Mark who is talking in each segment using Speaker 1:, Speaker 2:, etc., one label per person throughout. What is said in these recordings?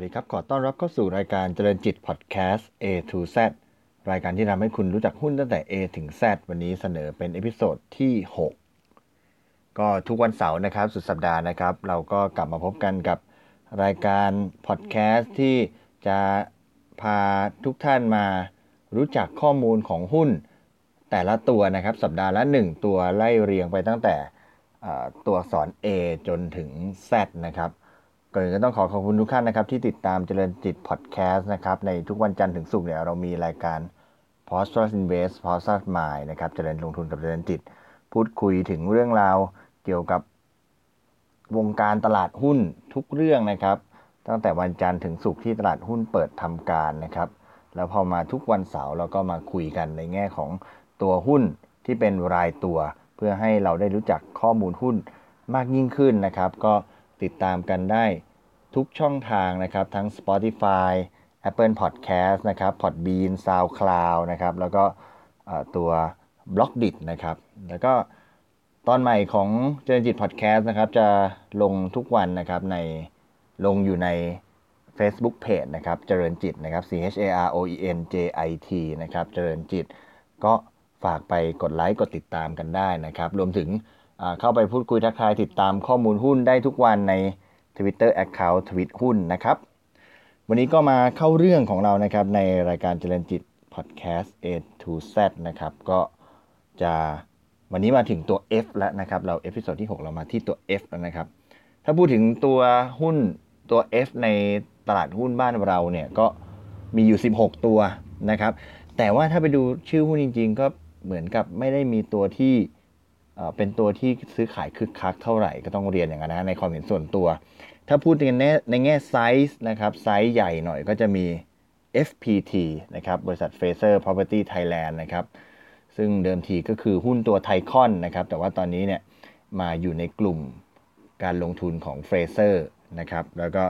Speaker 1: สวัสดีครับ ขอต้อนรับเข้าสู่รายการเจริญจิตพอดแคสต์ A to Z รายการที่ทำให้คุณรู้จักหุ้นตั้งแต่ A ถึง Z วันนี้เสนอเป็น episode ที่ 6 ก็ทุกวันเสาร์นะครับ สุดสัปดาห์นะครับ เราก็กลับมาพบกันกับรายการพอดแคสต์ที่จะพาทุกท่านมารู้จักข้อมูลของหุ้น แต่ละตัวนะครับ สัปดาห์ละ 1 ตัวไล่เรียงไปตั้งแต่ตัวสอน A จนถึง Z นะครับ ก่อนอื่นก็ต้องขอขอบคุณทุกท่านนะครับ ที่ติดตามเจริญจิตพอดแคสต์นะครับ ในทุกวันจันทร์ถึงศุกร์เนี่ยเรามีรายการ p o s t u s Invest p o s t u s Mind นะครับเจริญลงทุนกับเจริญจิต พูดคุยถึงเรื่องราวเกี่ยวกับวงการตลาดหุ้นทุกเรื่องนะครับ ตั้งแต่วันจันทร์ถึงศุกร์ที่ตลาดหุ้นเปิดทำการนะครับ แล้วพอมาทุกวันเสาร์เราก็มาคุยกันในแง่ของตัวหุ้นที่เป็นรายตัว เพื่อให้เราได้รู้จักข้อมูลหุ้นมากยิ่งขึ้นนะครับ ก็ ติดตามกันได้ทุกช่องทางนะครับ ทั้ง Spotify Apple Podcast นะครับ Podbean SoundCloud นะครับ แล้วก็ตัว b l o กดินะครับ แล้วก็ตอนใหม่ของเจริญจิต Podcast นะครับ จะลงทุกวันนะครับในลงอยู่ใน Facebook Page นะครับ เจริญจิตนะครับ C H A R O E N J I T นะครับ เจริญจิต ก็ฝากไปกดไลค์ กดติดตามกันได้นะครับ รวมถึง เข้าไปพูดคุยทักทายติดตามข้อมูลหุ้นได้ทุกวันใน Twitter Account ทวิตหุ้นนะครับ วันนี้ก็มาเข้าเรื่องของเรานะครับ ในรายการเจริญจิต Podcast A to Z นะครับ ก็จะวันนี้มาถึงตัว F แล้วนะครับ เรา episode ที่ 6 เรามาที่ตัว F แล้วนะครับ ถ้าพูดถึงตัวหุ้นตัว F ในตลาดหุ้นบ้านเราเนี่ยก็มีอยู่ 16 ตัวนะครับ แต่ว่าถ้าไปดูชื่อหุ้นจริง ๆ ก็เหมือนกับไม่ได้มีตัวที่ เป็นตัวที่ซื้อขายคึกคักเท่าไหร่ก็ต้องเรียนอย่างนั้นนะในความเห็นส่วนตัว ถ้าพูดในแง่ในแง่ไซส์นะครับไซส์ใหญ่หน่อยก็จะมี FPT นะครับบริษัท Frasers Property Thailand นะครับซึ่งเดิมทีก็คือหุ้นตัวไทคอนนะครับแต่ว่าตอนนี้เนี่ยมาอยู่ในกลุ่มการลงทุนของ Fraser นะครับแล้วก็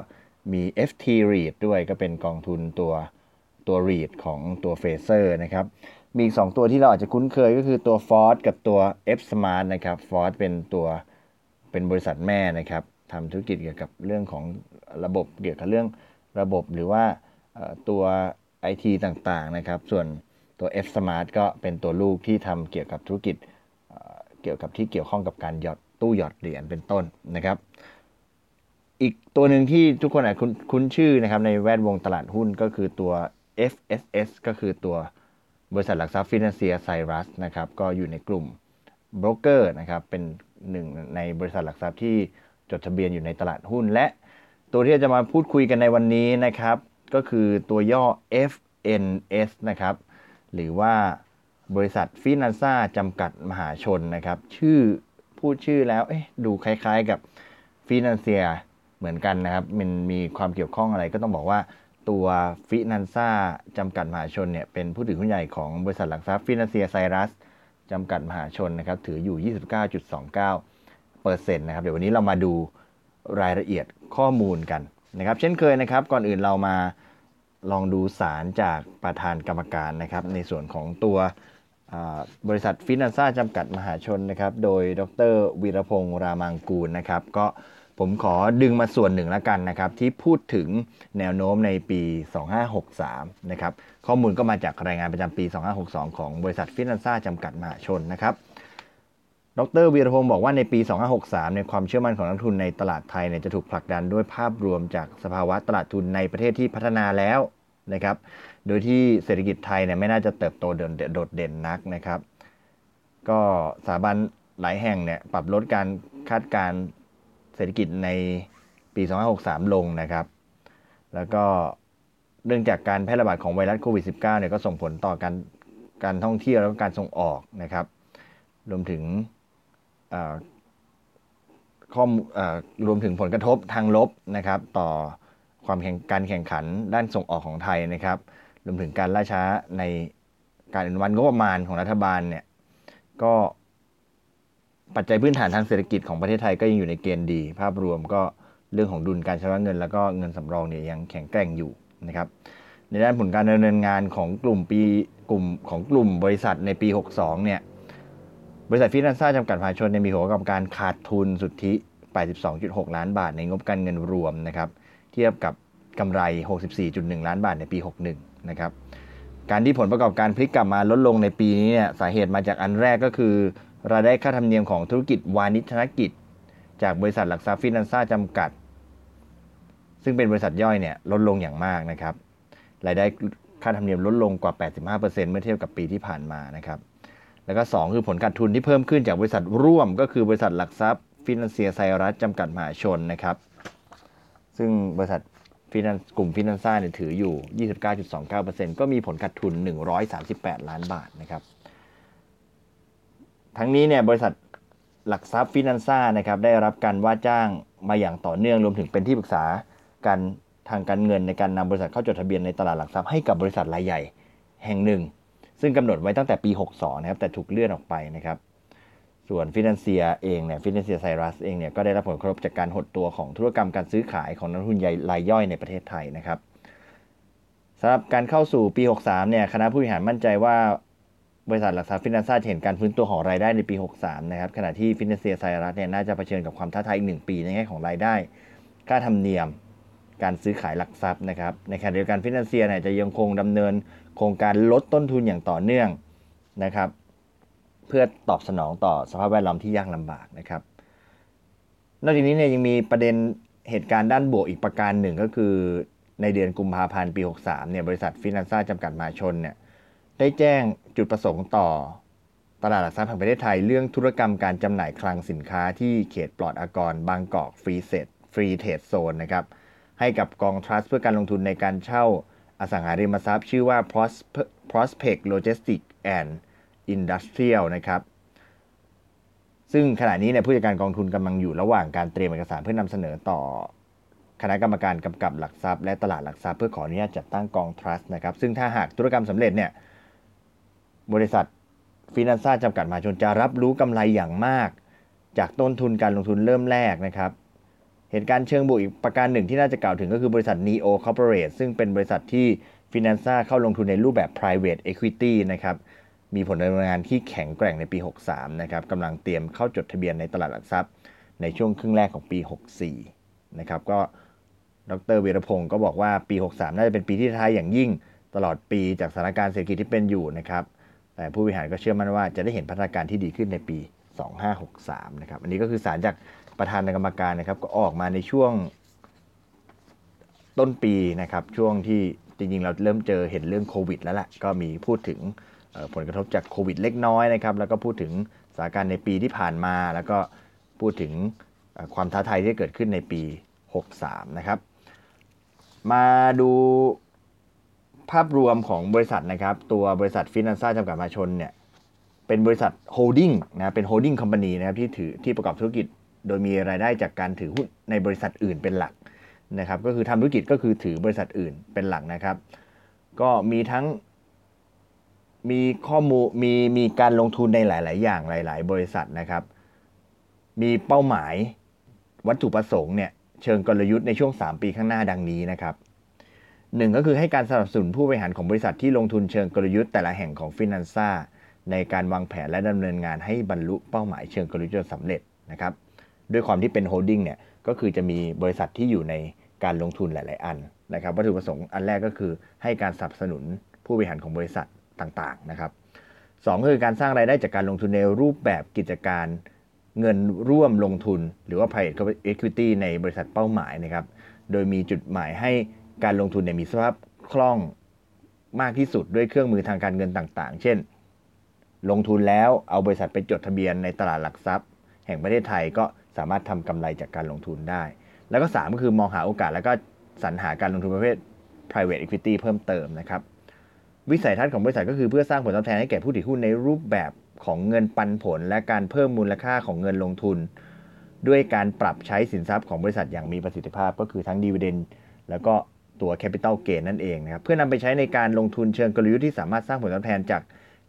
Speaker 1: มี FT REIT ด้วยก็เป็นกองทุนตัวตัว REIT ของตัว Fraser นะครับ มีอีก 2 ตัวที่เราอาจจะคุ้นเคยก็คือตัว Ford กับตัว F Smart นะครับ Ford เป็นตัวเป็นบริษัทแม่นะครับทำธุรกิจเกี่ยวกับเรื่องของระบบเกี่ยวกับเรื่องระบบหรือว่าตัว IT ต่างๆนะครับ ส่วนตัว F Smart ก็เป็นตัวลูกที่ทำเกี่ยวกับธุรกิจเกี่ยวกับที่เกี่ยวข้องกับการหยอดตู้หยอดเหรียญเป็นต้นนะครับ อีกตัวหนึ่งที่ทุกคนอาจคุ้นชื่อนะครับในแวดวงตลาดหุ้นก็คือตัว FSS ก็คือตัว บริษัทหลักทรัพย์ฟินแลนเซียไซรัสนะครับก็อยู่ในกลุ่มบรกเกอร์นะครับเป็นหนึ่งในบริษัทหลักทรัพย์ที่จดทะเบียนอยู่ในตลาดหุ้น และตัวที่จะมาพูดคุยกันในวันนี้นะครับ ก็คือตัวย่อ FNS นะครับหรือว่าบริษัทฟินันซ่าจำกัดมหาชนนะครับ ชื่อพูดชื่อแล้วเอ๊ะดูคล้ายๆกับฟินันเซียเหมือนกันนะครับ มันมีความเกี่ยวข้องอะไรก็ต้องบอกว่า ตัวฟินันซ่าจำกัดมหาชนเนี่ยเป็นผู้ถือหุ้นใหญ่ของบริษัทหลักทรัพย์ฟินันเซียไซรัสจำกัดมหาชนนะครับถืออยู่ 29.29เปอร์เซ็นต์นะครับเดี๋ยววันนี้เรามาดูรายละเอียดข้อมูลกันนะครับ เช่นเคยนะครับก่อนอื่นเรามาลองดูสารจากประธานกรรมการนะครับ ในส่วนของตัวบริษัทฟินันซ่าจำกัดมหาชนนะครับ โดยดรวีรพงษ์รามังกูลนะครับ ก็ ผมขอดึงมาส่วนหนึ่งแล้วกันนะครับที่พูดถึงแนวโน้มในปี 2563 นะครับข้อมูลก็มาจากรายงานประจำปี 2562 ของบริษัทฟินันซ่าจำกัดมหาชนนะครับดรวีรพงศ์บอกว่าในปี 2563 ในความเชื่อมั่นของนักทุนในตลาดไทยเนี่ยจะถูกผลักดันด้วยภาพรวมจากสภาวะตลาดทุนในประเทศที่พัฒนาแล้วนะครับ โดยที่เศรษฐกิจไทยเนี่ยไม่น่าจะเติบโตโดดเด่นนักนะครับ ก็สถาบันหลายแห่งเนี่ยปรับลดการคาดการ ศรษฐกิจในปี 2563 ลงนะครับ แล้วก็เรื่องจากการแพร่ระบาดของไวรัสโควิด -19 เนี่ยก็ส่งผลต่อการการท่องเที่ยวแล้วก็การส่งออกนะครับ รวมถึงข้อมรวมถึงผลกระทบทางลบนะครับ ต่อความแข่งการแข่งขันด้านส่งออกของไทยนะครับ รวมถึงการล่าช้าในการอนุมัติงบประมาณของรัฐบาลเนี่ยก็ ปัจจัยพื้นฐานทางเศรษฐกิจของประเทศไทยก็ยังอยู่ในเกณฑ์ดี ภาพรวมก็เรื่องของดุลการชำระเงิน แล้วก็เงินสำรองเนี่ยยังแข็งแกร่งอยู่นะครับ ในด้านผลการดำเนินงานของกลุ่มปีกลุ่มของกลุ่มบริษัทในปี 62 เนี่ย บริษัทฟินแลนซ่าจำกัดมหาชนมีหัวกับการขาดทุนสุทธิ 82.6 ล้านบาท ในงบการเงินรวมนะครับ เทียบกับกำไร 64.1 ล้านบาทในปี 61 นะครับ การที่ผลประกอบการพลิกกลับมาลดลงในปีนี้เนี่ยสาเหตุมาจากอันแรกก็คือ รายได้ค่าธรรมเนียมของธุรกิจวานิชธนกิจ จากบริษัทหลักทรัพย์ฟินันซ่าจำกัด ซึ่งเป็นบริษัทย่อยเนี่ยลดลงอย่างมากนะครับ รายได้ค่าธรรมเนียมลดลงกว่า 85%เมื่อเทียบกับปีที่ผ่านมานะครับ แล้วก็ 2 คือผลขาดทุนที่เพิ่มขึ้นจากบริษัทร่วม ก็คือบริษัทหลักทรัพย์ฟินแลนเซียไซรัสจำกัดมหาชนนะครับ ซึ่งบริษัทฟินันกลุ่มฟินันซ่าเนี่ยถืออยู่ 29.29%ก็มีผลขาดทุน 138 ล้านบาทนะครับ ทั้งนี้เนี่ยบริษัทหลักทรัพย์ฟินันซ่านะครับได้รับการว่าจ้างมาอย่างต่อเนื่องรวมถึงเป็นที่ปรึกษาการทางการเงินในการนำบริษัทเข้าจดทะเบียนในตลาดหลักทรัพย์ให้กับบริษัทรายใหญ่แห่งหนึ่ง ซึ่งกำหนดไว้ตั้งแต่ปี 62 นะครับแต่ถูกเลื่อนออกไปนะครับส่วนฟินแลนเซียเองเนี่ยฟินแลนเซียไซรัสเองเนี่ยก็ได้รับผลกระทบจากการหดตัวของธุรกรรมการซื้อขายของนักลงทุนใหญ่รายย่อยในประเทศไทยนะครับสำหรับการเข้าสู่ปี 63 เนี่ยคณะผู้บริหารมั่นใจว่า บริษัทหลักทรัพย์ฟินันซ่าเห็นการฟื้นตัวของรายได้ในปี 63 นะครับ ขณะที่ฟินันเซียไซรัสเนี่ยน่าจะเผชิญกับความท้าทายอีกหนึ่งปีในแง่ของรายได้ ค่าธรรมเนียม การซื้อขายหลักทรัพย์นะครับ ในขณะเดียวกันฟินแลนเซียเนี่ยจะยังคงดำเนินโครงการลดต้นทุนอย่างต่อเนื่องนะครับ เพื่อตอบสนองต่อสภาพแวดล้อมที่ยากลำบากนะครับ นอกจากนี้เนี่ยยังมีประเด็นเหตุการณ์ด้านบวกอีกประการหนึ่งก็คือในเดือนกุมภาพันธ์ปี 63 เนี่ยบริษัทฟินแลนซ่าจำกัดมหาชนเนี่ยได้แจ้งจุดประสงค์ต่อตลาดหลักทรัพย์แห่งประเทศไทยเรื่องธุรกรรมการจำหน่ายคลังสินค้าที่เขตปลอดอากร บางกอกฟรีเซตfree trade zone นะครับให้กับกองทรัสต์เพื่อการลงทุนในการเช่าอสังหาริมทรัพย์ ชื่อว่า Prospect Logistics and Industrial นะครับซึ่งขณะนี้เนี่ยผู้จัดการกองทุนกำลังอยู่ระหว่างการเตรียมเอกสารเพื่อนำเสนอต่อ คณะกรรมการกำกับหลักทรัพย์และตลาดหลักทรัพย์เพื่อขออนุญาตจัดตั้งกองทรัสต์นะครับซึ่งถ้าหากธุรกรรมสำเร็จเนี่ย บริษัทฟินันซ่าจำกัดมหาชนจะรับรู้กำไรอย่างมาก จากต้นทุนการลงทุนเริ่มแรกนะครับ เหตุการณ์เชิงบวกอีกประการหนึ่งที่น่าจะกล่าวถึงก็คือบริษัท Neo Corporate ซึ่งเป็นบริษัทที่ฟินันซ่าเข้าลงทุนในรูปแบบ private equity นะครับ มีผลดำเนินงานที่แข็งแกร่งในปี 63 นะครับกำลังเตรียมเข้าจดทะเบียนในตลาดหลักทรัพย์ ในช่วงครึ่งแรกของปี 64 นะครับ ก็ดรวีรพงศ์ก็บอกว่าปี 63 น่าจะเป็นปีที่ท้ายอย่างยิ่งตลอดปีจากสถานการณ์เศรษฐกิจที่เป็นอยู่นะครับ ผู้บริหารก็เชื่อมั่นว่าจะได้เห็นพัฒนาการที่ดีขึ้นในปี 2563 นะครับ อันนี้ก็คือสารจากประธานกรรมการนะครับ ก็ออกมาในช่วงต้นปีนะครับ ช่วงที่จริงๆ เราเริ่มเจอเห็นเรื่องโควิดแล้วแหละก็มีพูดถึงผลกระทบจากโควิดเล็กน้อยนะครับ แล้วก็พูดถึงสถานการณ์ในปีที่ผ่านมา แล้วก็พูดถึงความท้าทายที่เกิดขึ้นในปี 63 นะครับ มาดู ภาพรวมของบริษัทนะครับ ตัวบริษัทฟินันซ่าจำกัดมหาชนเนี่ยเป็นบริษัท holding นะเป็น holding company นะครับที่ถือที่ประกอบธุรกิจ โดยมีรายได้จากการถือหุ้นในบริษัทอื่นเป็นหลักนะครับ ก็คือทำธุรกิจก็คือถือบริษัทอื่นเป็นหลักนะครับ ก็มีทั้งมีข้อมูลมีมีการลงทุนในหลาย ๆ อย่างหลาย ๆ บริษัทนะครับ มีเป้าหมายวัตถุประสงค์เนี่ยเชิงกลยุทธ์ในช่วง 3 ปีข้างหน้าดังนี้นะครับ หนึ่งก็คือให้การสนับสนุนผู้บริหารของบริษัทที่ลงทุนเชิงกลยุทธ์แต่ละแห่งของฟินันซ่าในการวางแผนและดำเนินงานให้บรรลุเป้าหมายเชิงกลยุทธ์สำเร็จนะครับด้วยความที่เป็น holding เนี่ยก็คือจะมีบริษัทที่อยู่ในการลงทุนหลาย ๆ อันนะครับวัตถุประสงค์อันแรกก็คือให้การสนับสนุนผู้บริหารของบริษัทต่าง ๆ นะครับสองคือการสร้างรายได้จากการลงทุนในรูปแบบกิจการเงินร่วมลงทุน หรือว่า private equity ในบริษัทเป้าหมายนะครับโดยมีจุดหมายให้ การลงทุนเนี่ยมีสภาพคล่องมากที่สุดด้วยเครื่องมือทางการเงินต่างๆ เช่น ลงทุนแล้วเอาบริษัทไปจดทะเบียนในตลาดหลักทรัพย์ แห่งประเทศไทยก็สามารถทำกำไรจากการลงทุนได้ แล้วก็ 3 ก็คือมองหาโอกาสแล้วก็สรรหาการลงทุนประเภท private equity เพิ่มเติมนะครับ วิสัยทัศน์ของบริษัทก็คือเพื่อสร้างผลตอบแทนให้แก่ผู้ถือหุ้นในรูปแบบของเงินปันผล และการเพิ่มมูลค่าของเงินลงทุน ด้วยการปรับใช้สินทรัพย์ของบริษัทอย่างมีประสิทธิภาพก็คือทั้งดีเวเดนแล้วก็ ตัว Capital Gain นั่นเองนะครับเพื่อนำไปใช้ในการลงทุนเชิงกลยุทธ์ที่สามารถสร้างผลตอบแทนจาก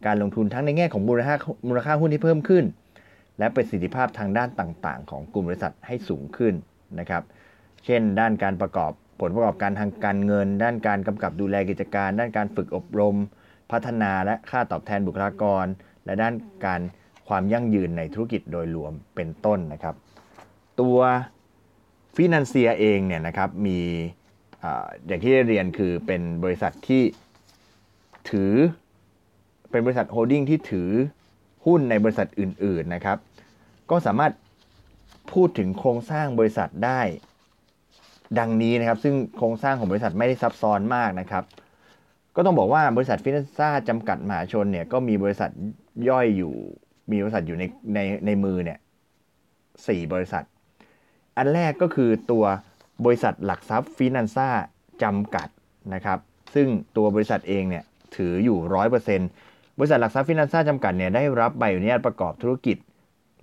Speaker 1: การลงทุนทั้งในแง่ของมูลค่ามูลค่าหุ้นที่เพิ่มขึ้น และประสิทธิภาพทางด้านต่าง ๆ ของกลุ่มบริษัทให้สูงขึ้นนะครับเช่น ด้านการประกอบผลประกอบการทางการเงิน ด้านการกำกับดูแลกิจการ ด้านการฝึกอบรม พัฒนาและค่าตอบแทนบุคลากร และด้านการความยั่งยืนในธุรกิจโดยรวมเป็นต้นนะครับ ตัวฟินันเซียเองเนี่ยนะครับมี อย่างที่ได้เรียนคือเป็นบริษัทที่ถือ เป็นบริษัท holding ที่ถือหุ้นในบริษัทอื่น ๆนะครับ ก็สามารถพูดถึงโครงสร้างบริษัทได้ ดังนี้นะครับ ซึ่งโครงสร้างของบริษัทไม่ได้ซับซ้อนมากนะครับ ก็ต้องบอกว่าบริษัทฟินแลนซ่าจำกัดมหาชนเนี่ยก็มีบริษัทย่อยอยู่ มีบริษัทอยู่ในในในมือเนี่ยสี่บริษัท อันแรกก็คือตัว บริษัทหลักทรัพย์ฟินแลนซ่าจำกัดนะครับ ซึ่งตัวบริษัทเองเนี่ยถืออยู่ร้อยเปอร์เซ็นต์บริษัทหลักทรัพย์ฟินแลนซ่าจำกัดเนี่ยได้รับใบอนุญาตประกอบธุรกิจ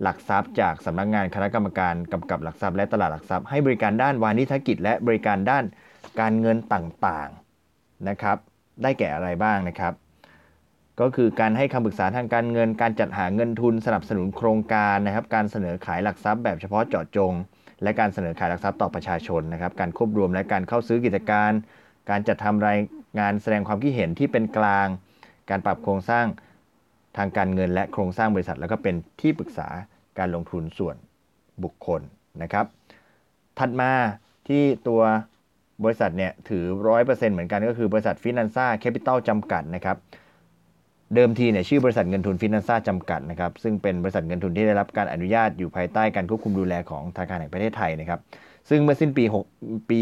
Speaker 1: หลักทรัพย์จากสำนักงงานคณะกรรมการกำกับหลักทรัพย์และตลาดหลักทรัพย์ให้บริการด้านวานิชกิจ และบริการด้านการเงินต่างๆนะครับ ได้แก่อะไรบ้างนะครับ ก็คือการให้คำปรึกษาทางการเงิน การจัดหาเงินทุนสนับสนุนโครงการนะครับ การเสนอขายหลักทรัพย์แบบเฉพาะเจาะจง และการเสนอขายหลักทรัพย์ต่อประชาชนนะครับ การควบรวมและการเข้าซื้อกิจการ การจัดทำรายงานแสดงความคิดเห็นที่เป็นกลาง การปรับโครงสร้างทางการเงินและโครงสร้างบริษัท แล้วก็เป็นที่ปรึกษาการลงทุนส่วนบุคคลนะครับ ถัดมาที่ตัวบริษัทเนี่ยถือ 100%เหมือนกันก็คือบริษัทฟินันซ่าแคปิตอลจำกัดนะครับ เดิมทีเนี่ยชื่อบริษัทเงินทุนฟินันซ่าจำกัดนะครับซึ่งเป็นบริษัทเงินทุนที่ได้รับการอนุญาตอยู่ภายใต้การควบคุมดูแลของธนาคารแห่งประเทศไทยนะครับซึ่งเมื่อสิ้นปี6ปี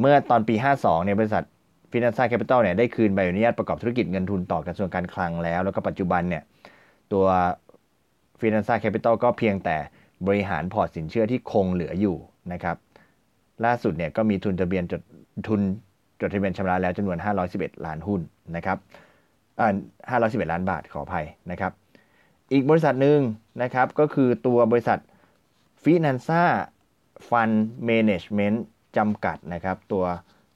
Speaker 1: เมื่อตอนปี 52เนี่ยบริษัทฟินันซ่าแคปิตอลเนี่ยได้คืนใบอนุญาตประกอบธุรกิจเงินทุนต่อกระทรวงการคลังแล้ว แล้วก็ปัจจุบันเนี่ยตัวฟินันซ่าแคปิตอลก็เพียงแต่บริหารพอร์ตสินเชื่อที่คงเหลืออยู่นะครับล่าสุดเนี่ยก็มีทุนทะเบียนจดทุนจดทะเบียนชำระแล้วจำนวน 511 ล้านหุ้นนะครับ อ่า511 ล้านบาทขออภัยนะครับ อีกบริษัทหนึ่งนะครับก็คือตัวบริษัทฟินันซ่าฟันด์เมเนจเมนต์จำกัดนะครับ ตัว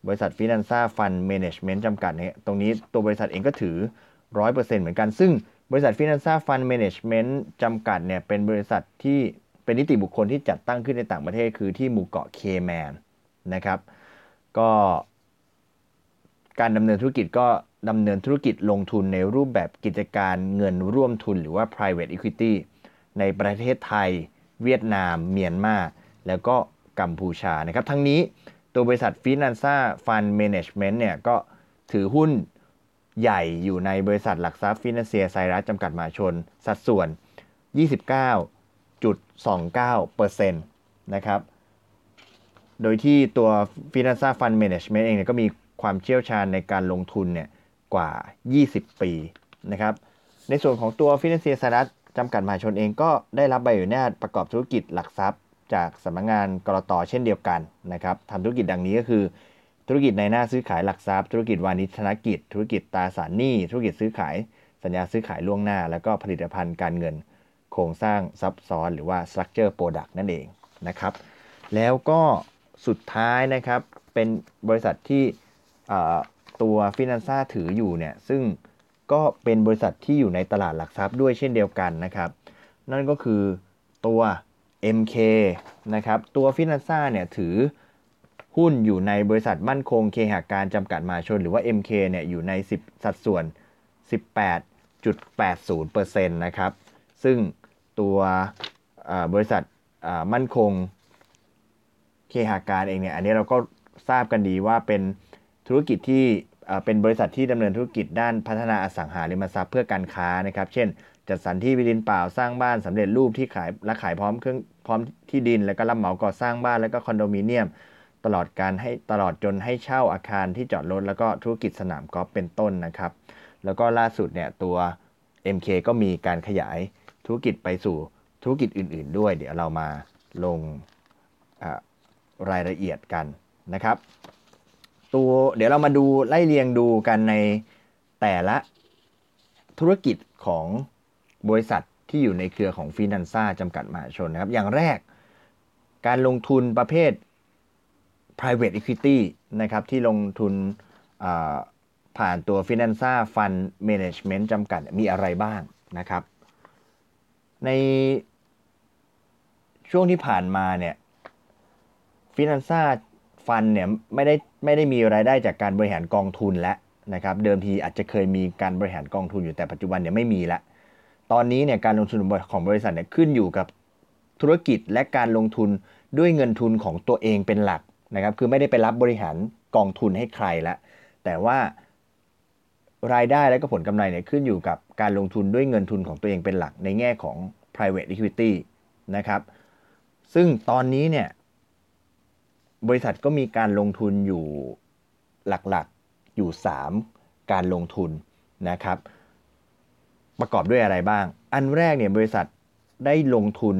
Speaker 1: บริษัทฟินันซ่าฟันด์เมเนจเมนต์จำกัดเนี่ยตรงนี้ตัวบริษัทเองก็ถือ 100%เหมือนกัน ซึ่งบริษัทฟินันซ่าฟันด์เมเนจเมนต์จำกัดเนี่ยเป็นบริษัทที่เป็นนิติบุคคลที่จัดตั้งขึ้นในต่างประเทศคือที่หมู่เกาะเคแมนนะครับ ก็การดำเนินธุรกิจก็ ดำเนินธุรกิจลงทุนในรูปแบบกิจการเงินร่วมทุนหรือว่า private equity ในประเทศไทย เวียดนาม เมียนมา แล้วก็กัมพูชานะครับ ทั้งนี้ตัวบริษัทฟินันซ่าฟันด์เมเนจเมนต์เนี่ยก็ถือหุ้นใหญ่อยู่ในบริษัทหลักทรัพย์ฟินันเซียไซรัสจำกัดมหาชน สัดส่วน 29.29%นะครับ โดยที่ตัวฟินันซ่าฟันด์เมเนจเมนต์เองเนี่ยก็มีความเชี่ยวชาญในการลงทุนเนี่ย กว่า 20 ปีนะครับ ในส่วนของตัวฟินันเซียไซรัสจำกัดมหาชนเองก็ได้รับใบอนุญาตประกอบธุรกิจหลักทรัพย์ จากสำนักงงานกรตเช่นเดียวกันนะครับทำธุรกิจดังนี้ก็คือ ธุรกิจในหน้าซื้อขายหลักทรัพย์ ธุรกิจวานิชธนกิจ ธุรกิจตราสารหนี้ ธุรกิจซื้อขาย สัญญาซื้อขายล่วงหน้า แล้วก็ผลิตภัณฑ์การเงิน โครงสร้างซับซ้อนหรือว่า structure product นั่นเองนะครับ แล้วก็สุดท้ายนะครับเป็นบริษัทที่ ตัวฟินแลนซ่าถืออยู่เนี่ยซึ่งก็เป็นบริษัทที่อยู่ในตลาดหลักทรัพย์ด้วยเช่นเดียวกันนะครับ นั่นก็คือตัว MK นะครับตัวฟินแลนซ่าเนี่ยถือหุ้นอยู่ในบริษัทมั่นคงเคหาการจำกัดมหาชน หรือว่า MK เนี่ยอยู่ใน 10 สัดส่วน 18.80%นะครับ ซึ่งตัวบริษัทมั่นคงเคหาการเองเนี่ยอันนี้เราก็ทราบกันดีว่าเป็นธุรกิจที่ เป็นบริษัทที่ดำเนินธุรกิจด้านพัฒนาอสังหาริมทรัพย์เพื่อการค้านะครับ เช่น จัดสรรที่ดินเปล่าสร้างบ้านสำเร็จรูปที่ขายและขายพร้อมเครื่องพร้อมที่ดิน แล้วก็รับเหมาก่อสร้างบ้านแล้วก็คอนโดมิเนียม ตลอดการให้ตลอดจนให้เช่าอาคารที่จอดรถแล้วก็ธุรกิจสนามกอล์ฟเป็นต้นนะครับ แล้วก็ล่าสุดเนี่ยตัว MK ก็มีการขยายธุรกิจไปสู่ธุรกิจอื่น ๆ ด้วย เดี๋ยวเรามาลงรายละเอียดกันนะครับ ตัวเดี๋ยวเรามาดูไล่เรียงดูกันในแต่ละธุรกิจของบริษัทที่อยู่ในเครือของฟินแลนซ่าจำกัดมหาชนนะครับ อย่างแรกการลงทุนประเภท private equity นะครับที่ลงทุนผ่านตัว Finanza Fund Management จำกัดมีอะไรบ้างนะครับ ในช่วงที่ผ่านมาเนี่ย Finanza Fund เนี่ยไม่ได้ไม่ได้มีรายได้จากการบริหารกองทุนแล้วนะครับเดิมทีอาจจะเคยมีการบริหารกองทุนอยู่แต่ปัจจุบันเนี่ยไม่มีแล้วตอนนี้เนี่ยการลงทุนของบริษัทเนี่ยขึ้นอยู่กับธุรกิจและการลงทุนด้วยเงินทุนของตัวเองเป็นหลักนะครับคือไม่ได้ไปรับบริหารกองทุนให้ใครละแต่ว่ารายได้และก็ผลกำไรเนี่ยขึ้นอยู่กับการลงทุนด้วยเงินทุนของตัวเองเป็นหลักในแง่ของ private equity นะครับซึ่งตอนนี้เนี่ย บริษัทก็มีการลงทุนอยู่หลักๆอยู่ 3 การลงทุนนะครับ ประกอบด้วยอะไรบ้าง อันแรกเนี่ยบริษัทได้ลงทุน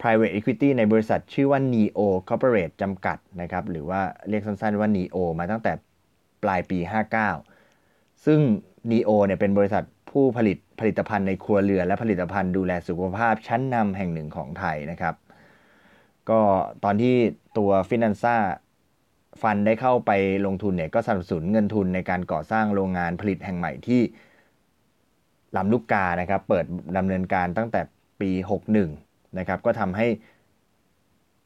Speaker 1: private equity ในบริษัทชื่อว่า Neo Corporate จำกัดนะครับหรือว่าเรียกสั้นๆว่า Neo มาตั้งแต่ปลายปี 59 ซึ่ง Neo เนี่ยเป็นบริษัทผู้ผลิตผลิตภัณฑ์ในครัวเรือนและผลิตภัณฑ์ดูแลสุขภาพชั้นนำแห่งหนึ่งของไทยนะครับ ก็ตอนที่ ตัวฟินแลนซ่าฟันได้เข้าไปลงทุนเนี่ยก็สนับสนุนเงินทุนในการก่อสร้างโรงงานผลิตแห่งใหม่ที่ลำลูกกานะครับ เปิดดำเนินการตั้งแต่ปี 61 นะครับ ก็ทำให้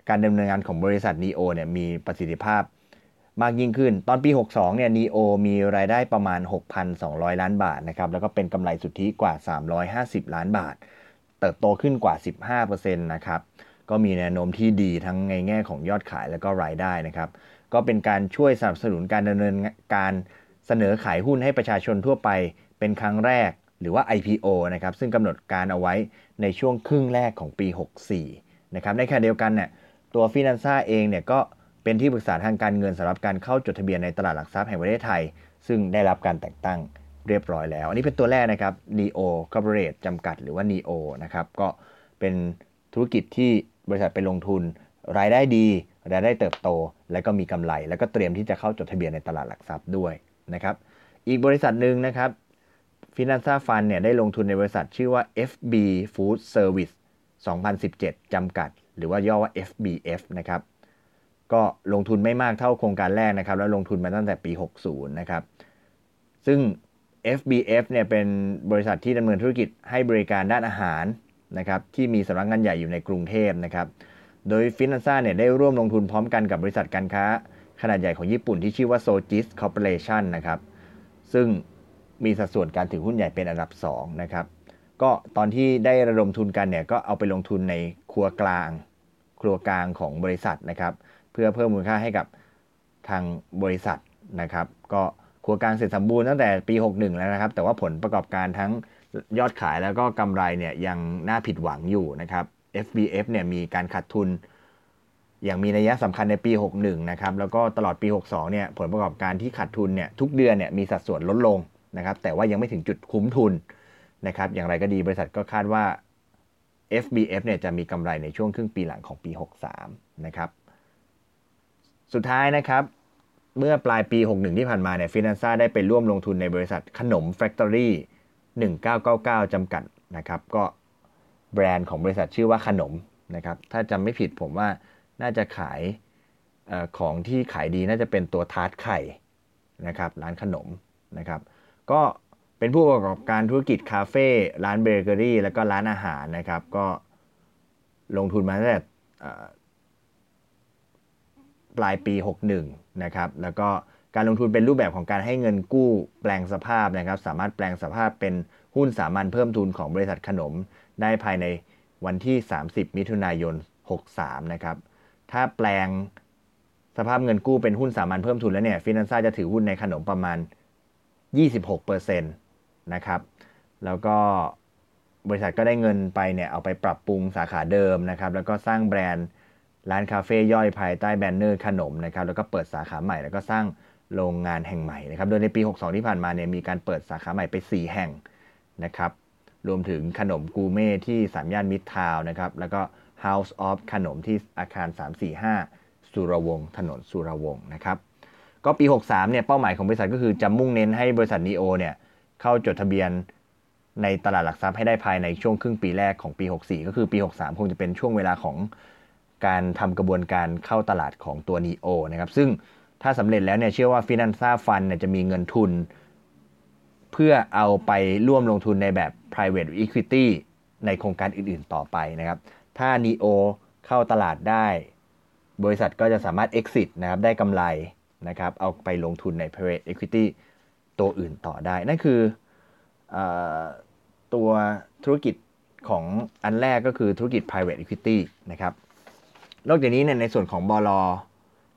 Speaker 1: การดำเนินงานของบริษัท NEO เนี่ยมีประสิทธิภาพมากยิ่งขึ้น ตอนปี 62 เนี่ย NEO มีรายได้ประมาณ 6,200 ล้านบาทนะครับ แล้วก็เป็นกำไรสุทธิกว่า 350 ล้านบาท เติบโตขึ้นกว่า 15%นะครับ ก็มีแนวโน้มที่ดีทั้งในแง่ของยอดขายและก็รายได้นะครับ ก็เป็นการช่วยสนับสนุนการดำเนินการเสนอขายหุ้นให้ประชาชนทั่วไปเป็นครั้งแรกหรือว่า IPO นะครับซึ่งกำหนดการเอาไว้ในช่วงครึ่งแรกของปี 64 นะครับในขณะเดียวกันเนี่ยตัวฟินันซ่าเองเนี่ยก็เป็นที่ปรึกษาทางการเงินสำหรับการเข้าจดทะเบียนในตลาดหลักทรัพย์แห่งประเทศไทย ซึ่งได้รับการแต่งตั้งเรียบร้อยแล้ว อันนี้เป็นตัวแรกนะครับ Neo Corporate จำกัดหรือว่า Neo นะครับก็เป็นธุรกิจที่ บริษัทไปลงทุน รายได้ดีรายได้เติบโต และก็มีกำไร แล้วก็เตรียมที่จะเข้าจดทะเบียนในตลาดหลักทรัพย์ด้วยนะครับอีกบริษัทหนึ่งนะครับฟินแลนซ่าฟันเนี่ยได้ลงทุนในบริษัทชื่อว่า FB Food Service 2017 จำกัด หรือว่าย่อว่า FBF นะครับก็ลงทุนไม่มากเท่าโครงการแรกนะครับ แล้วลงทุนมาตั้งแต่ปี 60 นะครับ ซึ่ง FBF เนี่ยเป็นบริษัทที่ดำเนินธุรกิจให้บริการด้านอาหาร นะครับที่มีสำนักงานใหญ่อยู่ในกรุงเทพนะครับโดยฟินแลนซ่าเนี่ยได้ร่วมลงทุนพร้อมกันกับบริษัทการค้า ขนาดใหญ่ของญี่ปุ่นที่ชื่อว่า Sojis Corporation นะครับซึ่งมีสัดส่วนการถือหุ้นใหญ่เป็นอันดับ2นะครับก็ตอนที่ได้ระดมทุนกันเนี่ยก็เอาไปลงทุนในครัวกลาง ครัวกลางของบริษัทนะครับเพื่อเพิ่มมูลค่าให้กับทางบริษัทนะครับก็ครัวกลางเสร็จสมบูรณ์ตั้งแต่ปี 61 แล้วนะครับ แต่ว่าผลประกอบการทั้ง ยอดขายแล้วก็กำไรเนี่ยยังน่าผิดหวังอยู่นะครับ FBF เนี่ยมีการขาดทุน อย่างมีนัยสำคัญในปี 61 นะครับ แล้วก็ตลอดปี 62 เนี่ยผลประกอบการที่ขาดทุนเนี่ยทุกเดือนเนี่ยมีสัดส่วนลดลงนะครับ แต่ว่ายังไม่ถึงจุดคุ้มทุนนะครับ อย่างไรก็ดีบริษัทก็คาดว่า FBF เนี่ยจะมีกำไรในช่วงครึ่งปีหลังของปี 63 นะครับ สุดท้ายนะครับ เมื่อปลายปี 61 ที่ผ่านมาเนี่ยฟินแลนซ่าได้ไปร่วมลงทุนในบริษัทขนมแฟคทอรี่ 1999 จำกัดนะครับ ก็แบรนด์ของบริษัทชื่อว่าขนมนะครับ ถ้าจำไม่ผิดผมว่าน่าจะขายอของที่ขายดีน่าจะเป็นตัวทาร์ตไข่นะครับ ร้านขนมนะครับ ก็เป็นผู้ประกอบการธุรกิจคาเฟ่ร้านเบเกอรี่แล้วก็ร้านอาหารนะครับ ก็ลงทุนมาตั้งแต่ปลายปี 61 นะครับ แล้วก็ การลงทุนเป็นรูปแบบของการให้เงินกู้แปลงสภาพนะครับ สามารถแปลงสภาพเป็นหุ้นสามัญเพิ่มทุนของบริษัทขนม ได้ภายในวันที่ 30 มิถุนายน 63 นะครับ ถ้าแปลงสภาพเงินกู้เป็นหุ้นสามัญเพิ่มทุนแล้วเนี่ยฟินแลนซ่าจะถือหุ้นในขนมประมาณ 26%นะครับ แล้วก็บริษัทก็ได้เงินไปเนี่ยเอาไปปรับปรุงสาขาเดิมนะครับ แล้วก็สร้างแบรนด์ร้านคาเฟ่ย่อยภายใต้แบนเนอร์ขนมนะครับ แล้วก็เปิดสาขาใหม่แล้วก็สร้าง โรงงานแห่งใหม่นะครับโดยในปี 62 ที่ผ่านมาเนี่ยมีการเปิดสาขาใหม่ไป 4 แห่งนะครับรวมถึงขนมกูเม่ที่สามย่านมิตรทาวนะครับแล้วก็ House of ขนมที่อาคาร 345 สุรวงศ์ถนนสุรวงศ์นะครับก็ปี 63 เนี่ยเป้าหมายของบริษัทก็คือจะมุ่งเน้นให้บริษัทนีโอเนี่ยเข้าจดทะเบียนในตลาดหลักทรัพย์ให้ได้ภายในช่วงครึ่งปีแรกของปี 64 ก็คือปี 63 คงจะเป็นช่วงเวลาของการทำกระบวนการเข้าตลาดของตัวนีโอนะครับซึ่ง ถ้าสำเร็จแล้วเนี่ยเชื่อว่าฟินแลนซ่าฟันเนี่ยจะมีเงินทุน เพื่อเอาไปร่วมลงทุนในแบบ private equity ในโครงการอื่นๆต่อไปนะครับ ถ้า NEO เข้าตลาดได้ บริษัทก็จะสามารถ exit นะครับได้กำไรนะครับ เอาไปลงทุนใน private equity ตัวอื่นต่อได้ นั่นคืออตัวธุรกิจของอันแรกก็คือธุรกิจ private equity นะครับ นอกจากนี้เนี่ยในส่วนของบล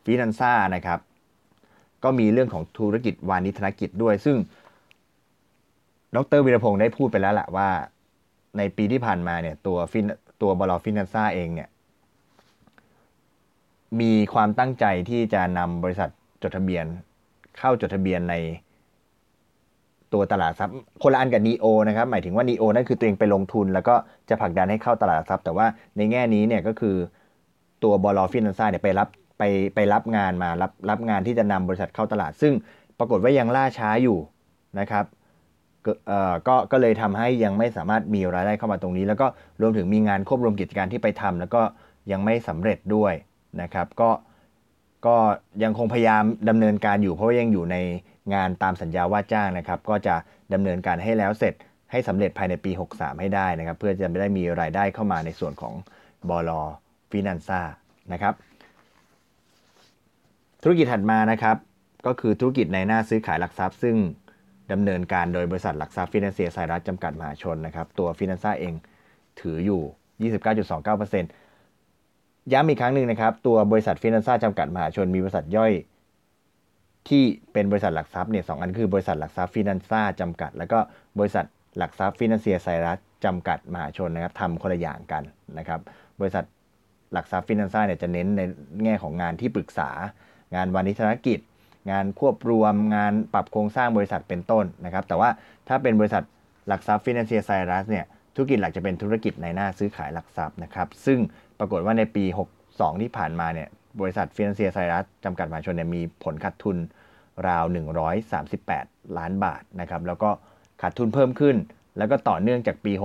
Speaker 1: ฟินันซ่านะครับ ก็มีเรื่องของธุรกิจวานิธนกิจด้วย ซึ่ง ดรวีรพงศ์ได้พูดไปแล้วแหละว่า ในปีที่ผ่านมาเนี่ยตัวฟินตัวบลฟินันซ่าเองเนี่ย มีความตั้งใจที่จะนำบริษัทจดทะเบียน เข้าจดทะเบียนในตัวตลาดทรัพย์คนละอันกับนีโอนะครับ หมายถึงว่านีโอนั่นคือตัวเองไปลงทุน แล้วก็จะผลักดันให้เข้าตลาดทรัพย์ แต่ว่าในแง่นี้เนี่ยก็คือตัวบอลฟินันซ่าเนี่ยไปรับ ไปไปรับงานมารับรับงานที่จะนำบริษัทเข้าตลาด ซึ่งปรากฏว่ายังล่าช้าอยู่นะครับก็ก็เลยทำให้ยังไม่สามารถมีรายได้เข้ามาตรงนี้ แล้วก็รวมถึงมีงานควบรวมกิจการที่ไปทำแล้วก็ยังไม่สำเร็จด้วยนะครับ ก็ก็ยังคงพยายามดำเนินการอยู่เพราะายังอยู่ในงานตามสัญญาว่าจ้างนะครับ ก็จะดำเนินการให้แล้วเสร็จให้สำเร็จภายในปี 63 ให้ได้นะครับ เพื่อจะไม่ได้มีรายได้เข้ามาในส่วนของบลฟินันซ่านะครับ ธุรกิจถัดมานะครับ ก็คือธุรกิจนายหน้าซื้อขายหลักทรัพย์ ซึ่งดำเนินการโดยบริษัทหลักทรัพย์ฟินันเซียไซรัสจำกัดมหาชนนะครับ ตัวฟินันซ่าเองถืออยู่ 29.29%ย้ำอีกครั้งหนึ่งนะครับ ตัวบริษัทฟินันซ่าจำกัดมหาชน มีบริษัทย่อย ที่เป็นบริษัทหลักทรัพย์เนี่ยสองอันคือบริษัทหลักทรัพย์ฟินันซ่าจำกัด แล้วก็บริษัทหลักทรัพย์ฟินันเซียไซรัสจำกัดมหาชนนะครับทำคนละอย่างกันนะครับ บริษัทหลักทรัพย์ฟินันซ่าเนี่ยจะเน้นในแง่ของงานที่ปรึกษา งานวานิชกิจ งานควบรวมงานปรับโครงสร้างบริษัทเป็นต้นนะครับ แต่ว่าถ้าเป็นบริษัทหลักทรัพย์ฟินันเซียไซรัสเนี่ยธุรกิจหลักจะเป็นธุรกิจนายหน้าซื้อขายหลักทรัพย์นะครับ ซึ่งปรากฏว่าในปี 62 ที่ผ่านมาเนี่ยบริษัทฟินันเซียไซรัสจำกัดมหาชนเนี่ยมีผลขาดทุนราว 138 ล้านบาทนะครับแล้วก็ขาดทุนเพิ่มขึ้น แล้วก็ต่อเนื่องจากปี 6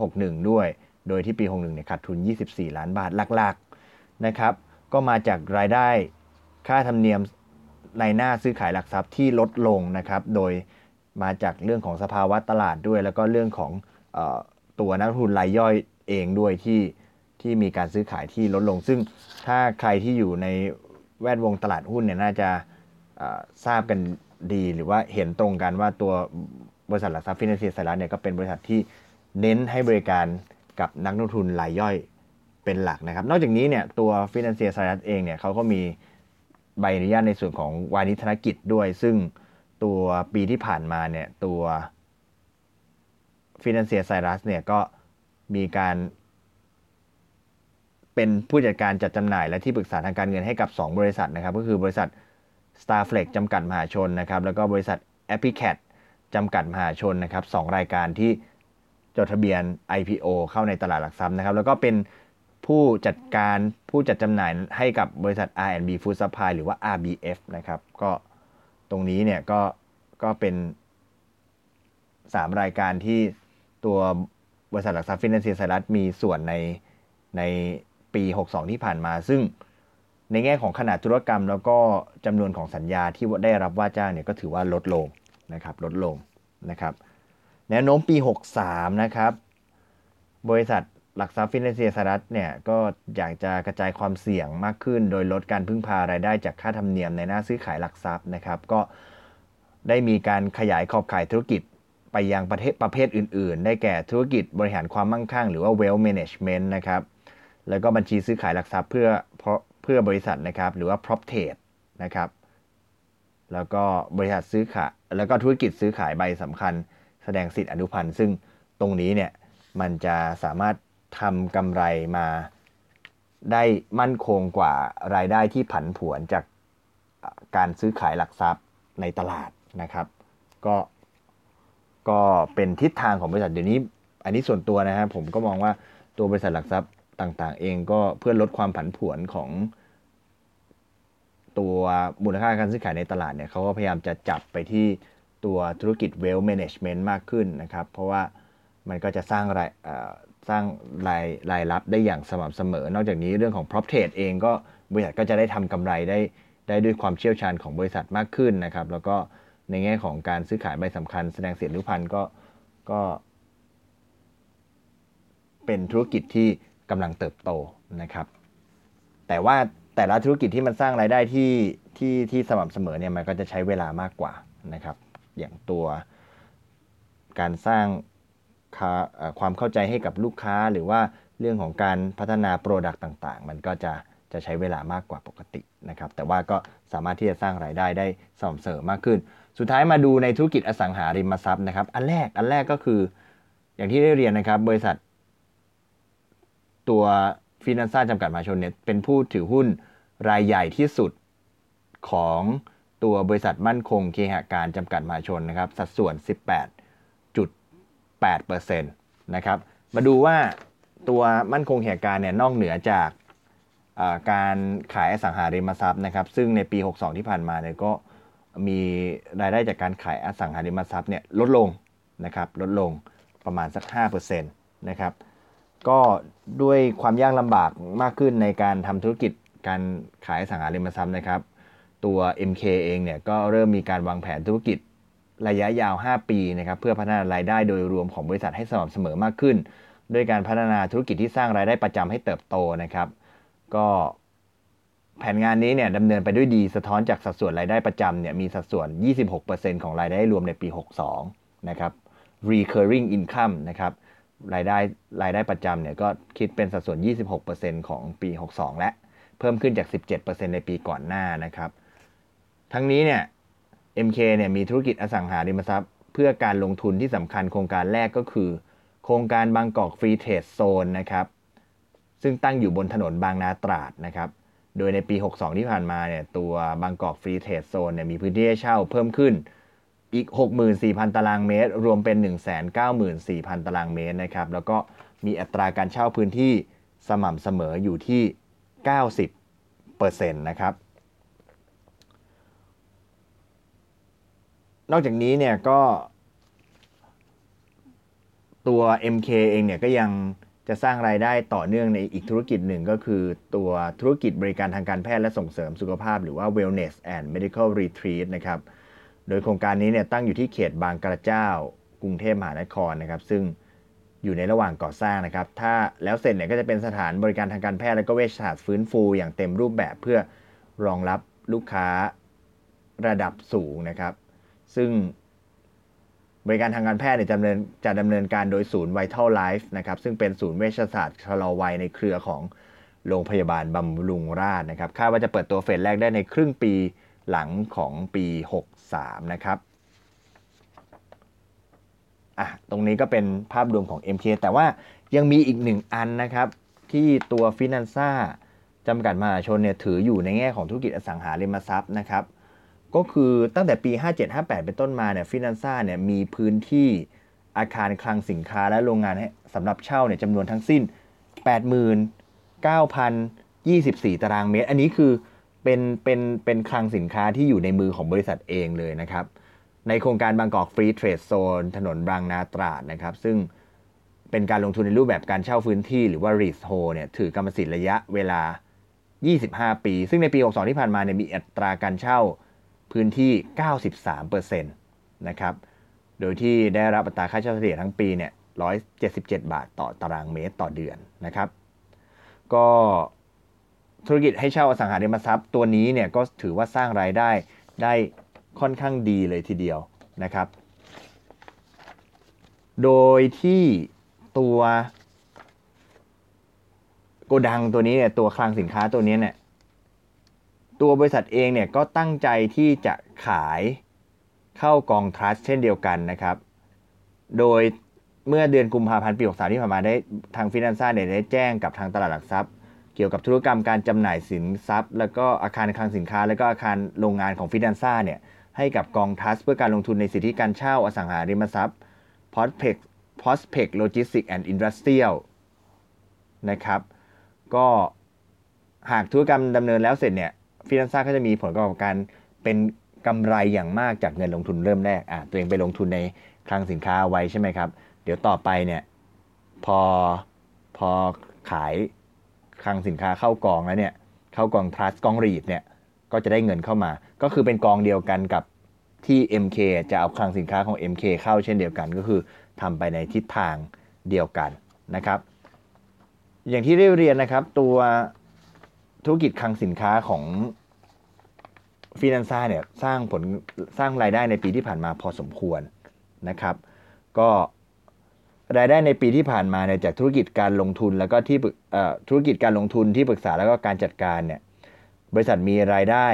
Speaker 1: 61 ด้วย โดยที่ปี 61เนี่ยขาดทุน 24 ล้านบาทหลักๆนะครับก็มาจากรายได้ ค่าธรรมเนียมในหน้าซื้อขายหลักทรัพย์ที่ลดลงนะครับ โดยมาจากเรื่องของสภาวะตลาดด้วย แล้วก็เรื่องของอตัวนักทุนรายย่อยเองด้วยที่ที่มีการซื้อขายที่ลดลง ซึ่งถ้าใครที่อยู่ในแวดวงตลาดหุ้นเนี่ยน่าจะทราบกันดีหรือว่าเห็นตรงกันว่าตัวบริษัทหลักทรัพย์ฟินแลนเซียไซรัสเนี่ยก็เป็นบริษัทที่เน้นให้บริการกับนักลงทุนรายย่อยเป็นหลักนะครับ นอกจากนี้เนี่ยตัวฟินแลนเซียไซรัสเองเนี่ยเขาก็มี ใบอนุญาตในส่วนของวานิธนกิจด้วย ซึ่งตัวปีที่ผ่านมาเนี่ยตัวฟินแลนเซียไซรัสเนี่ยก็มีการ เป็นผู้จัดการจัดจำหน่ายและที่ปรึกษาทางการเงินให้กับ 2 บริษัทนะครับ ก็คือบริษัท Starflex จำกัดมหาชนนะครับ แล้วก็บริษัท a p p i c a t จำกัดมหาชนนะครับสรายการที่จดทะเบียน IPO เข้าในตลาดหลักทรัพย์นะครับ แล้วก็เป็น ผู้จัดการผู้จัดจำหน่ายให้กับบริษัท R&B Food Supply หรือว่า RBF นะครับ ก็ตรงนี้เนี่ยก็ก็เป็น 3 รายการที่ตัวบริษัทหลักทรัพย์ฟินแลนเซียไซรัสมีส่วนในในปี 62 ที่ผ่านมา ซึ่งในแง่ของขนาดธุรกรรม แล้วก็จำนวนของสัญญาที่ได้รับว่าจ้างเนี่ยก็ถือว่าลดลงนะครับลดลงนะครับแนวโน้มปี 63 นะครับ บริษัท หลักทรัพย์ฟินแลนเซียสหรัฐเนี่ยก็อยากจะกระจายความเสี่ยงมากขึ้น โดยลดการพึ่งพารายได้จากค่าธรรมเนียมในหน้าซื้อขายหลักทรัพย์นะครับก็ได้มีการขยายขอบข่ายธุรกิจไปยังประเทศประเภทอื่น ๆ ได้แก่ธุรกิจบริหารความมั่งคั่ง หรือว่า wealth management นะครับแล้วก็บัญชีซื้อขายหลักทรัพย์เพื่อเพื่อบริษัทนะครับหรือว่า prop trade นะครับแล้วก็บริษัทซื้อขายแล้วก็ธุรกิจซื้อขายใบสำคัญ แสดงสิทธิอนุพันธ์ซึ่งตรงนี้เนี่ยมันจะสามารถ ทำกำไรมาได้มั่นคงกว่ารายได้ที่ผันผวนจากการซื้อขายหลักทรัพย์ในตลาดนะครับ ก็ก็เป็นทิศทางของบริษัทเดี๋ยวนี้ อันนี้ส่วนตัวนะครับผมก็มองว่าตัวบริษัทหลักทรัพย์ต่างๆ เองก็เพื่อลดความผันผวนของตัวมูลค่าการซื้อขายในตลาดเนี่ยเขาก็พยายามจะจับไปที่ตัวธุรกิจ wealth management มากขึ้นนะครับ เพราะว่ามันก็จะสร้างราย สร้างรายรายรับได้อย่างสม่ำเสมอ นอกจากนี้เรื่องของ prop trade เองก็บริษัทก็จะได้ทำกำไรได้ได้ด้วยความเชี่ยวชาญของบริษัทมากขึ้นนะครับ แล้วก็ในแง่ของการซื้อขายใบสำคัญ แสดงเสียรุพันธ์ก็ก็เป็นธุรกิจที่กำลังเติบโตนะครับ แต่ว่าแต่ละธุรกิจที่มันสร้างรายได้ที่ที่ที่สม่ำเสมอเนี่ยมันก็จะใช้เวลามากกว่านะครับ อย่างตัวการสร้าง ความเข้าใจให้กับลูกค้า หรือว่าเรื่องของการพัฒนาโปรดักต์ต่างๆ มันก็จะจะใช้เวลามากกว่าปกตินะครับ แต่ว่าก็สามารถที่จะสร้างรายได้ได้สม่ำเสมอมากขึ้น สุดท้ายมาดูในธุรกิจอสังหาริมทรัพย์นะครับ อันแรก อันแรกก็คือ อย่างที่ได้เรียนนะครับ บริษัท ตัวฟินแลนซ่าจำกัดมหาชนเนี่ย เป็นผู้ถือหุ้นรายใหญ่ที่สุดของตัวบริษัทมั่นคงเคหะการจำกัดมหาชนนะครับ สัดส่วน 8%นะครับมาดูว่าตัวมั่นคงเคหะการณ์เนี่ยนอกเหนือจากการขายอสังหาริมทรัพย์นะครับซึ่งในปี 62 ที่ผ่านมาเนี่ยก็มีรายได้จากการขายอสังหาริมทรัพย์เนี่ยลดลงนะครับลดลงประมาณสัก 5%นะครับก็ด้วยความยากลำบากมากขึ้นในการทำธุรกิจการขายอสังหาริมทรัพย์นะครับตัว MK เองเนี่ยก็เริ่มมีการวางแผนธุรกิจ ระยะยาว 5 ปีนะครับเพื่อพัฒนารายได้โดยรวมของบริษัทให้สม่ำเสมอมากขึ้น ด้วยการพัฒนาธุรกิจที่สร้างรายได้ประจำให้เติบโตนะครับ ก็แผนงานนี้เนี่ยดำเนินไปด้วยดีสะท้อนจากสัดส่วนรายได้ประจำเนี่ยมีสัดส่วน 26%ของรายได้รวมในปี 62 นะครับ recurring income นะครับรายได้รายได้ประจำเนี่ยก็คิดเป็นสัดส่วน 26%ของปี 62 และ เพิ่มขึ้นจาก 17%ในปีก่อนหน้านะครับ ทั้งนี้เนี่ย MK เนี่ยมีธุรกิจอสังหาริมทรัพย์ เพื่อการลงทุนที่สำคัญโครงการแรกก็คือ โครงการ Bangkok Free Trade Zone นะครับ ซึ่งตั้งอยู่บนถนนบางนาตราดนะครับ โดยในปี 62 ที่ผ่านมาเนี่ยตัว Bangkok Free Trade Zone เนี่ยมีพื้นที่ให้เช่าเพิ่มขึ้นอีก 64,000 ตารางเมตร รวมเป็น 194,000 ตารางเมตรนะครับ แล้วก็มีอัตราการเช่าพื้นที่สม่ำเสมออยู่ที่ 90%นะครับ นอกจากนี้เนี่ยก็ตัว MK เองเนี่ยก็ยังจะสร้างรายได้ต่อเนื่องในอีกธุรกิจหนึ่งก็คือตัวธุรกิจบริการทางการแพทย์และส่งเสริมสุขภาพ หรือว่า Wellness and Medical Retreat นะครับ โดยโครงการนี้เนี่ยตั้งอยู่ที่เขตบางกระเจ้ากรุงเทพมหานครนะครับ ซึ่งอยู่ในระหว่างก่อสร้างนะครับ ถ้าแล้วเสร็จเนี่ยก็จะเป็นสถานบริการทางการแพทย์และก็เวชศาสตร์ฟื้นฟูอย่างเต็มรูปแบบเพื่อรองรับลูกค้าระดับสูงนะครับ ซึ่งบริการทางการแพทย์เนี่ยจะดำเนินจะดำเนินการโดยศูนย์ Vital Life นะครับ ซึ่งเป็นศูนย์เวชศาสตร์ชะลอวัยในเครือของโรงพยาบาลบำรุงราษฎร์นะครับคาดว่าจะเปิดตัวเฟสแรกได้ในครึ่งปีหลังของปี 63 นะครับอะตรงนี้ก็เป็นภาพรวมของ MK แต่ว่ายังมีอีกหนึ่งอันนะครับ ที่ตัวฟินแลนซ่าจำกัดมหาชนเนี่ยถืออยู่ในแง่ของธุรกิจอสังหาริมทรัพย์นะครับ ก็คือตั้งแต่ปี 57-58 เป็นต้นมาเนี่ยฟินแลนซ่าเนี่ยมีพื้นที่อาคารคลังสินค้าและโรงงานให้สำหรับเช่าเนี่ยจำนวนทั้งสิ้น 89,024 ตารางเมตร อันนี้คือเป็นเป็นเป็นคลังสินค้าที่อยู่ในมือของบริษัทเองเลยนะครับ ในโครงการบางกอกฟรีเทรดโซนถนนบางนาตราดนะครับ ซึ่งเป็นการลงทุนในรูปแบบการเช่าพื้นที่หรือว่ารีสโฮเนี่ยถือกรรมสิทธิ์ระยะเวลา 25 ปี ซึ่งในปี 62 ที่ผ่านมาเนี่ยมีอัตราการเช่า พื้นที่ 93%นะครับ โดยที่ได้รับอัตราค่าเช่าเฉลี่ยทั้งปีเนี่ย 177 บาทต่อตารางเมตรต่อเดือนนะครับ ก็ธุรกิจให้เช่าอสังหาริมทรัพย์ตัวนี้เนี่ยก็ถือว่าสร้างรายได้ได้ค่อนข้างดีเลยทีเดียวนะครับ โดยที่ตัวโกดังตัวนี้เนี่ยตัวคลังสินค้าตัวนี้เนี่ย ตัวบริษัทเองเนี่ยก็ตั้งใจที่จะขายเข้ากองทรัสเช่นเดียวกันนะครับ โดยเมื่อเดือนกุมภาพันธ์ปี 63 ที่ผ่านมาได้ทางฟินแลนซ่าเนี่ยได้แจ้งกับทางตลาดหลักทรัพย์ เกี่ยวกับธุรกรรมการจำหน่ายสินทรัพย์ แล้วก็อาคารคลังสินค้า แล้วก็อาคารโรงงานของฟิดันซ่าเนี่ยให้กับกองทัสเพื่อการลงทุนในสิทธิการเช่าอสังหาริมทรัพย์ Prospect Prospect Logistics and Industrial นะครับ ก็หากธุรกรรมดำเนินแล้วเสร็จเนี่ย ฟิดันซ่าก็จะมีผลประกอบการเป็นกำไรอย่างมากจากเงินลงทุนเริ่มแรกอะตัวเองไปลงทุนในคลังสินค้าไว้ใช่ไหมครับ เดี๋ยวต่อไปเนี่ยพอพอขายคลังสินค้าเข้ากองแล้วเนี่ยเข้ากองทรัสกองรีดเนี่ยก็จะได้เงินเข้ามา ก็คือเป็นกองเดียวกันกับที่ MK จะเอาคลังสินค้าของ MK เข้าเช่นเดียวกันก็คือทำไปในทิศทางเดียวกันนะครับ อย่างที่ได้เรียนนะครับตัวธุรกิจคลังสินค้าของ ฟินแลนซ่าเนี่ยสร้างผลสร้างรายได้ในปีที่ผ่านมาพอสมควรนะครับ ก็รายได้ในปีที่ผ่านมาเนี่ยจากธุรกิจการลงทุนแล้วก็ที่ธุรกิจการลงทุนที่ปรึกษาแล้วก็การจัดการเนี่ยบริษัทมีรายได้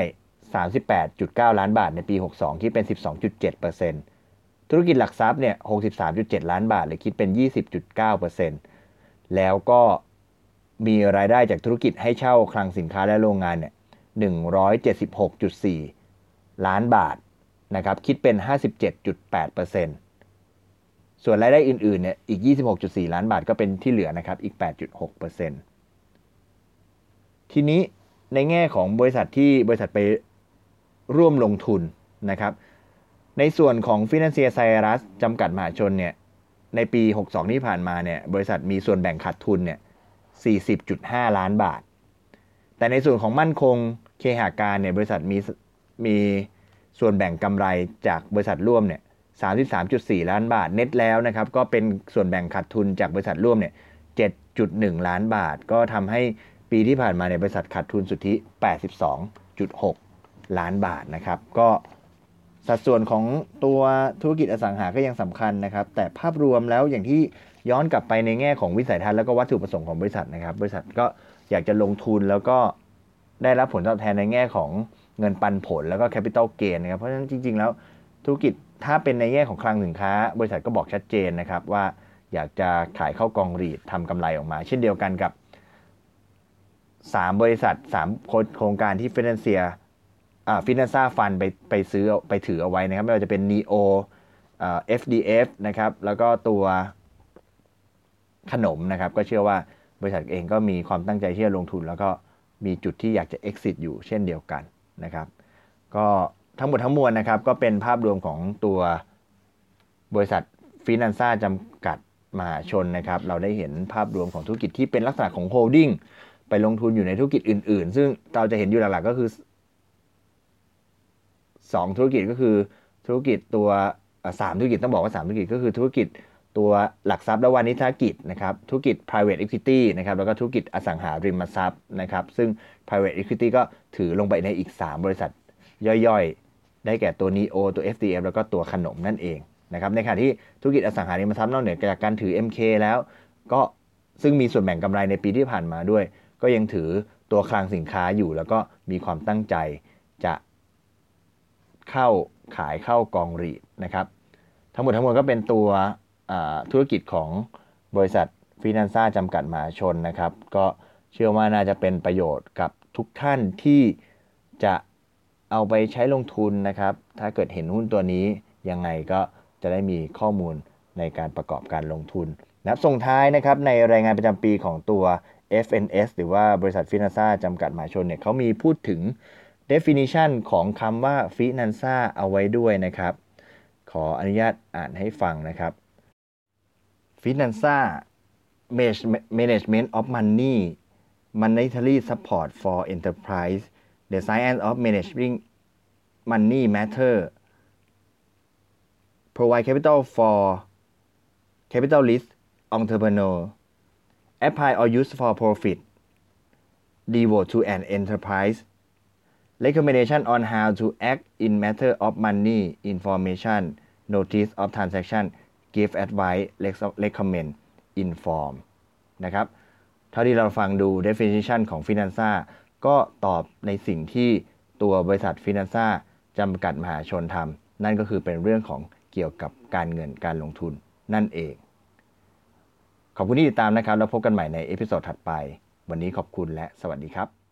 Speaker 1: 38.9 ล้านบาทในปี 62 คิดเป็น 12.7%ธุรกิจหลักทรัพย์เนี่ย63.7 ล้านบาทเลยคิดเป็น 20.9%แล้วก็มีรายได้จากธุรกิจให้เช่าคลังสินค้าและโรงงานเนี่ย 176.4 ล้านบาทนะครับคิดเป็น 57.8%ส่วนรายได้อื่นๆเนี่ยอีก 26.4 ล้านบาทก็เป็นที่เหลือนะครับอีก 8.6%ทีนี้ในแง่ของบริษัทที่บริษัทไปร่วมลงทุนนะครับในส่วนของฟินแลนเซียไซรัสจำกัดมหาชนเนี่ยในปี 62 ที่ผ่านมาเนี่ยบริษัทมีส่วนแบ่งขาดทุนเนี่ย40.5 ล้านบาท แต่ในส่วนของมั่นคงเคหาการเนี่ยบริษัทมีมีส่วนแบ่งกำไรจากบริษัทร่วมเนี่ย33.4 ล้านบาทเน็ตแล้วนะครับก็เป็นส่วนแบ่งขาดทุนจากบริษัทร่วมเนี่ย7.1 ล้านบาท ก็ทำให้ปีที่ผ่านมาในบริษัทขาดทุนสุทธิ 82.6 ล้านบาทนะครับ ก็สัดส่วนของตัวธุรกิจอสังหาก็ยังสำคัญนะครับ แต่ภาพรวมแล้วอย่างที่ย้อนกลับไปในแง่ของวิสัยทัศน์แล้วก็วัตถุประสงค์ของบริษัทนะครับ บริษัทก็ อยากจะลงทุนแล้วก็ได้รับผลตอบแทนในแง่ของเงินปันผลแล้วก็แคปิตอลเกนนะครับ เพราะฉะนั้นจริง ๆ แล้วธุรกิจถ้าเป็นในแง่ของคลังสินค้า บริษัทก็บอกชัดเจนนะครับว่าอยากจะขายเข้ากองรีดทำกำไรออกมา เช่นเดียวกันกับ 3 บริษัท 3 โครงการที่ฟินแลนเซียฟินแลนซ่าฟันไปไปซื้อไปถือเอาไว้นะครับ ไม่ว่าจะเป็น NEO อ่า FDF นะครับแล้วก็ตัวขนมนะครับ ก็เชื่อว่า บริษัทเองก็มีความตั้งใจที่จะลงทุน แล้วก็มีจุดที่อยากจะ exit อยู่เช่นเดียวกันนะครับ ก็ทั้งหมดทั้งมวลนะครับ ก็เป็นภาพรวมของตัวบริษัทฟินันซ่าจำกัดมหาชนนะครับ เราได้เห็นภาพรวมของธุรกิจที่เป็นลักษณะของ holding ไปลงทุนอยู่ในธุรกิจอื่น ๆ ซึ่งเราจะเห็นอยู่หลักๆก็คือ 2 ธุรกิจก็คือธุรกิจตัวสามธุรกิจต้องบอกว่า 3 ธุรกิจก็คือธุรกิจ ตัวหลักทรัพย์และวานิชกิจนะครับธุรกิจ private equity นะครับแล้วก็ธุรกิจอสังหาริมทรัพย์นะครับซึ่ง private equity ก็ถือลงไปในอีก 3 บริษัทย่อยได้แก่ตัว NEO ตัว FDF แล้วก็ตัวขนมนั่นเองนะครับในขณะที่ธุรกิจอสังหาริมทรัพย์นอกเหนือจากการถือ MK แล้ว ก็ซึ่งมีส่วนแบ่งกำไรในปีที่ผ่านมาด้วย ก็ยังถือตัวคลังสินค้าอยู่ แล้วก็มีความตั้งใจจะเข้าขายเข้ากองรีดนะครับทั้งหมดทั้งมวลก็เป็นตัว ธุรกิจของบริษัทฟินแลนซ่าจำกัดมหาชนนะครับ ก็เชื่อว่าน่าจะเป็นประโยชน์กับทุกท่านที่จะเอาไปใช้ลงทุนนะครับ ถ้าเกิดเห็นหุ้นตัวนี้ยังไงก็จะได้มีข้อมูลในการประกอบการลงทุนนะส่งท้ายนะครับในรายงานประจำปีของตัว FNS หรือว่าบริษัทฟินแลนซ่าจำกัดมหาชนเนี่ยเขามีพูดถึง definition ของคำว่าฟินแลนซ่าเอาไว้ด้วยนะครับ ขออนุญาตอ่านให้ฟังนะครับ ฟินแลนซ่า management of money monetary support for enterprise the science of managing money matter provide capital for capitalist entrepreneur apply or use for profit devote to an enterprise recommendation on how to act in matter of money information notice of transaction give advice recommend inform นะครับเท่าที่เราฟังดู definition ของ Finansa ก็ตอบในสิ่งที่ตัวบริษัทฟินันซ่าจำกัดมหาชนทำนั่นก็คือเป็นเรื่องของเกี่ยวกับการเงินการลงทุนนั่นเอง ขอบคุณที่ติดตามนะครับ แล้วพบกันใหม่ใน episode ถัดไป วันนี้ขอบคุณและสวัสดีครับ